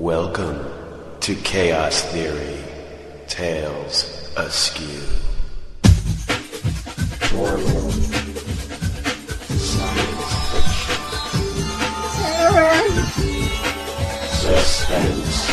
Welcome to Chaos Theory Tales Askew. Horror, science fiction, suspense,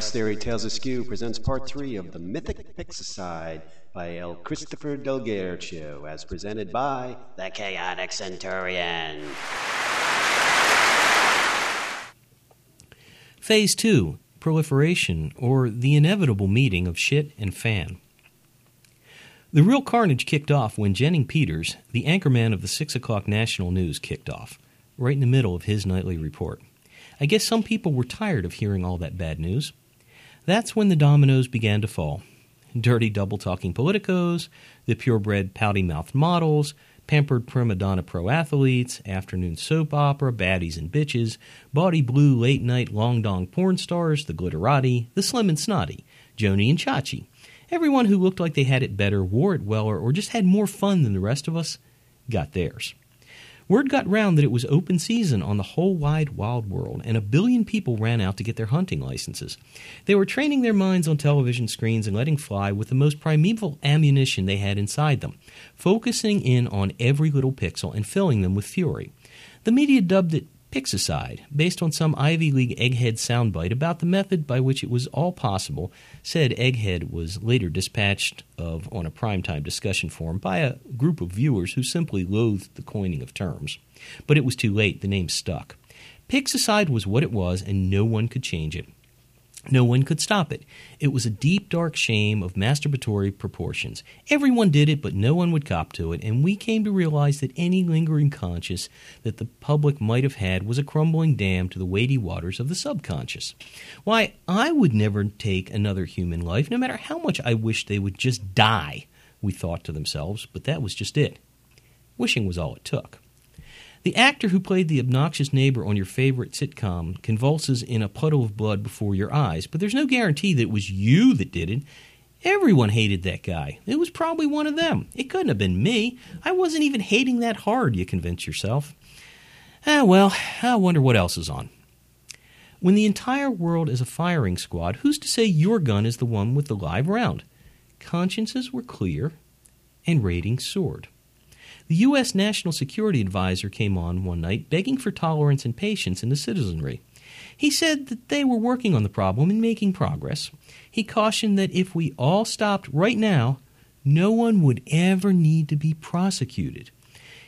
Chaos Theory Tales Askew presents part three of the Mythic Pixicide by L. Christopher Delguercio, as presented by the Chaotic Centurion. Phase 2 Proliferation, or the inevitable meeting of shit and fan. The real carnage kicked off when Jennings Peters, the anchorman of the 6 o'clock national news, kicked off, right in the middle of his nightly report. I guess some people were tired of hearing all that bad news. That's when the dominoes began to fall. Dirty double talking politicos, the purebred pouty mouthed models, pampered prima donna pro athletes, afternoon soap opera, baddies and bitches, bawdy blue late night long dong porn stars, the glitterati, the slim and snotty, Joanie and Chachi. Everyone who looked like they had it better, wore it weller, or just had more fun than the rest of us got theirs. Word got round that it was open season on the whole wide wild world, and a billion people ran out to get their hunting licenses. They were training their minds on television screens and letting fly with the most primeval ammunition they had inside them, focusing in on every little pixel and filling them with fury. The media dubbed it Pixicide, based on some Ivy League egghead soundbite about the method by which it was all possible. Said egghead was later dispatched of on a primetime discussion forum by a group of viewers who simply loathed the coining of terms. But it was too late, the name stuck. Pixicide was what it was, and no one could change it. No one could stop it. It was a deep, dark shame of masturbatory proportions. Everyone did it, but no one would cop to it, and we came to realize that any lingering conscience that the public might have had was a crumbling dam to the weighty waters of the subconscious. Why, I would never take another human life, no matter how much I wished they would just die, we thought to themselves, but that was just it. Wishing was all it took. The actor who played the obnoxious neighbor on your favorite sitcom convulses in a puddle of blood before your eyes, but there's no guarantee that it was you that did it. Everyone hated that guy. It was probably one of them. It couldn't have been me. I wasn't even hating that hard, you convince yourself. Ah, well, I wonder what else is on. When the entire world is a firing squad, who's to say your gun is the one with the live round? Consciences were clear, and ratings soared. The U.S. National Security Advisor came on one night begging for tolerance and patience in the citizenry. He said that they were working on the problem and making progress. He cautioned that if we all stopped right now, no one would ever need to be prosecuted.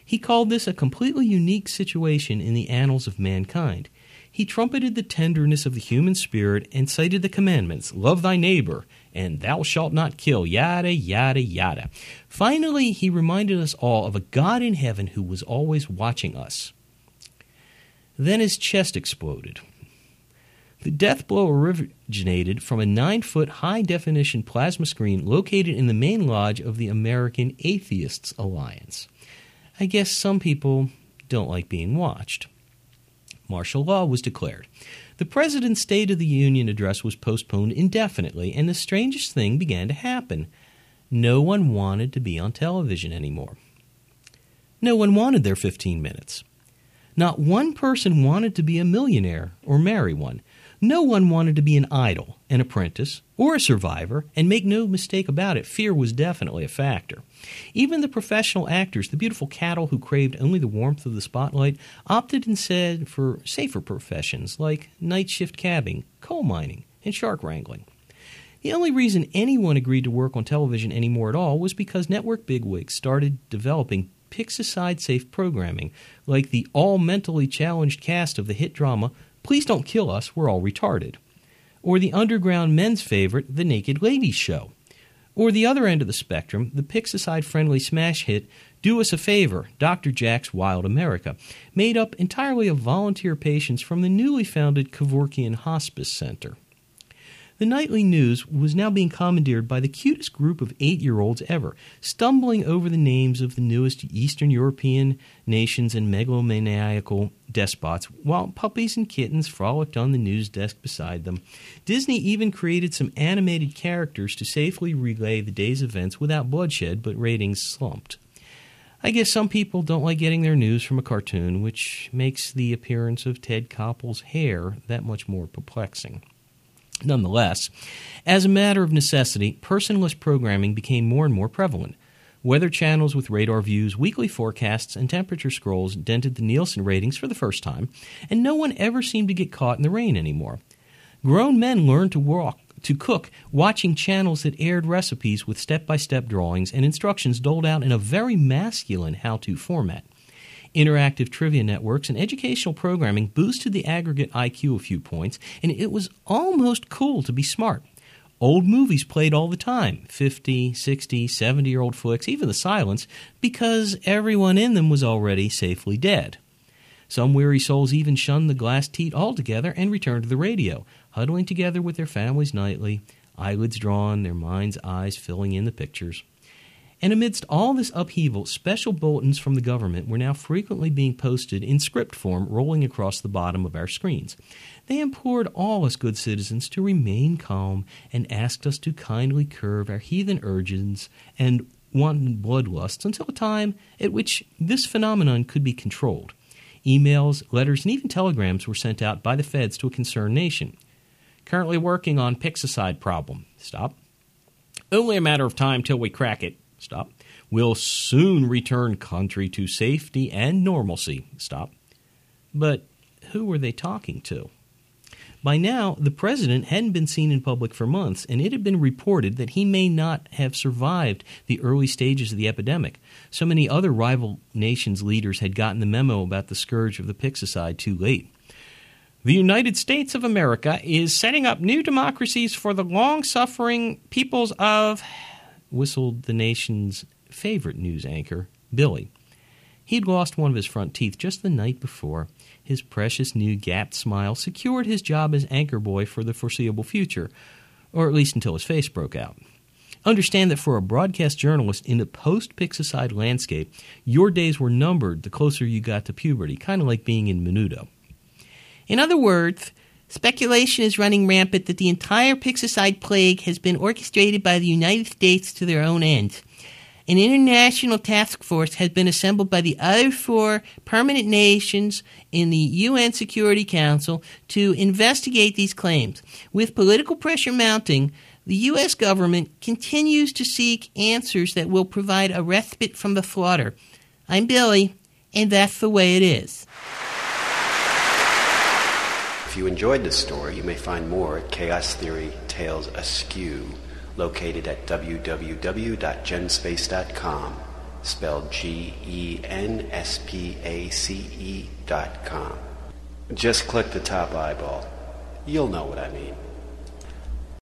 He called this a completely unique situation in the annals of mankind. He trumpeted the tenderness of the human spirit and cited the commandments love thy neighbor and thou shalt not kill, yada, yada, yada. Finally, he reminded us all of a God in heaven who was always watching us. Then his chest exploded. The death blow originated from a nine foot high definition plasma screen located in the main lodge of the American Atheists Alliance. I guess some people don't like being watched. Martial law was declared. The President's State of the Union address was postponed indefinitely, and the strangest thing began to happen. No one wanted to be on television anymore. No one wanted their 15 minutes. Not one person wanted to be a millionaire or marry one. No one wanted to be an idol, an apprentice, or a survivor, and make no mistake about it, fear was definitely a factor. Even the professional actors, the beautiful cattle who craved only the warmth of the spotlight, opted instead for safer professions like night shift cabbing, coal mining, and shark wrangling. The only reason anyone agreed to work on television anymore at all was because network bigwigs started developing Pixicide safe programming, like the all mentally challenged cast of the hit drama Please Don't Kill Us, We're All Retarded, or the underground men's favorite The Naked Ladies Show, or the other end of the spectrum, the Pixicide friendly smash hit Do Us a Favor, Dr. Jack's Wild America, made up entirely of volunteer patients from the newly founded Kevorkian Hospice Center. The nightly news was now being commandeered by the cutest group of eight year olds ever, stumbling over the names of the newest Eastern European nations and megalomaniacal despots, while puppies and kittens frolicked on the news desk beside them. Disney even created some animated characters to safely relay the day's events without bloodshed, but ratings slumped. I guess some people don't like getting their news from a cartoon, which makes the appearance of Ted Koppel's hair that much more perplexing. Nonetheless, as a matter of necessity, personless programming became more and more prevalent. Weather channels with radar views, weekly forecasts, and temperature scrolls dented the Nielsen ratings for the first time, and no one ever seemed to get caught in the rain anymore. Grown men learned to walk to cook watching channels that aired recipes with step-by-step drawings and instructions doled out in a very masculine how-to format. Interactive trivia networks and educational programming boosted the aggregate IQ a few points, and it was almost cool to be smart. Old movies played all the time 50, 60, 70 year old flicks, even the silents, because everyone in them was already safely dead. Some weary souls even shunned the glass teat altogether and returned to the radio, huddling together with their families nightly, eyelids drawn, their mind's eyes filling in the pictures. And amidst all this upheaval, special bulletins from the government were now frequently being posted in script form rolling across the bottom of our screens. They implored all us good citizens to remain calm and asked us to kindly curb our heathen urges and wanton bloodlusts until a time at which this phenomenon could be controlled. Emails, letters, and even telegrams were sent out by the feds to a concerned nation. Currently working on Pixicide problem. Stop. Only a matter of time till we crack it. Stop. Will soon return country to safety and normalcy. Stop. But who were they talking to? By now, the president hadn't been seen in public for months, and it had been reported that he may not have survived the early stages of the epidemic. So many other rival nations' leaders had gotten the memo about the scourge of the Pixicide too late. The United States of America is setting up new democracies for the long suffering peoples of whistled the nation's favorite news anchor, Billy. He'd lost one of his front teeth just the night before. His precious new gapped smile secured his job as anchor boy for the foreseeable future, or at least until his face broke out. Understand that for a broadcast journalist in a post Pixicide landscape, your days were numbered the closer you got to puberty, kind of like being in Menudo. In other words, Speculation is running rampant that the entire Pixicide plague has been orchestrated by the United States to their own ends. An international task force has been assembled by the other four permanent nations in the UN Security Council to investigate these claims. With political pressure mounting, the U.S. government continues to seek answers that will provide a respite from the slaughter. I'm Billy, and that's the way it is. If you enjoyed this story, you may find more at Chaos Theory Tales Askew, located at www.genspace.com, spelled G E N S P A C E dot com. Just click the top eyeball. You'll know what I mean.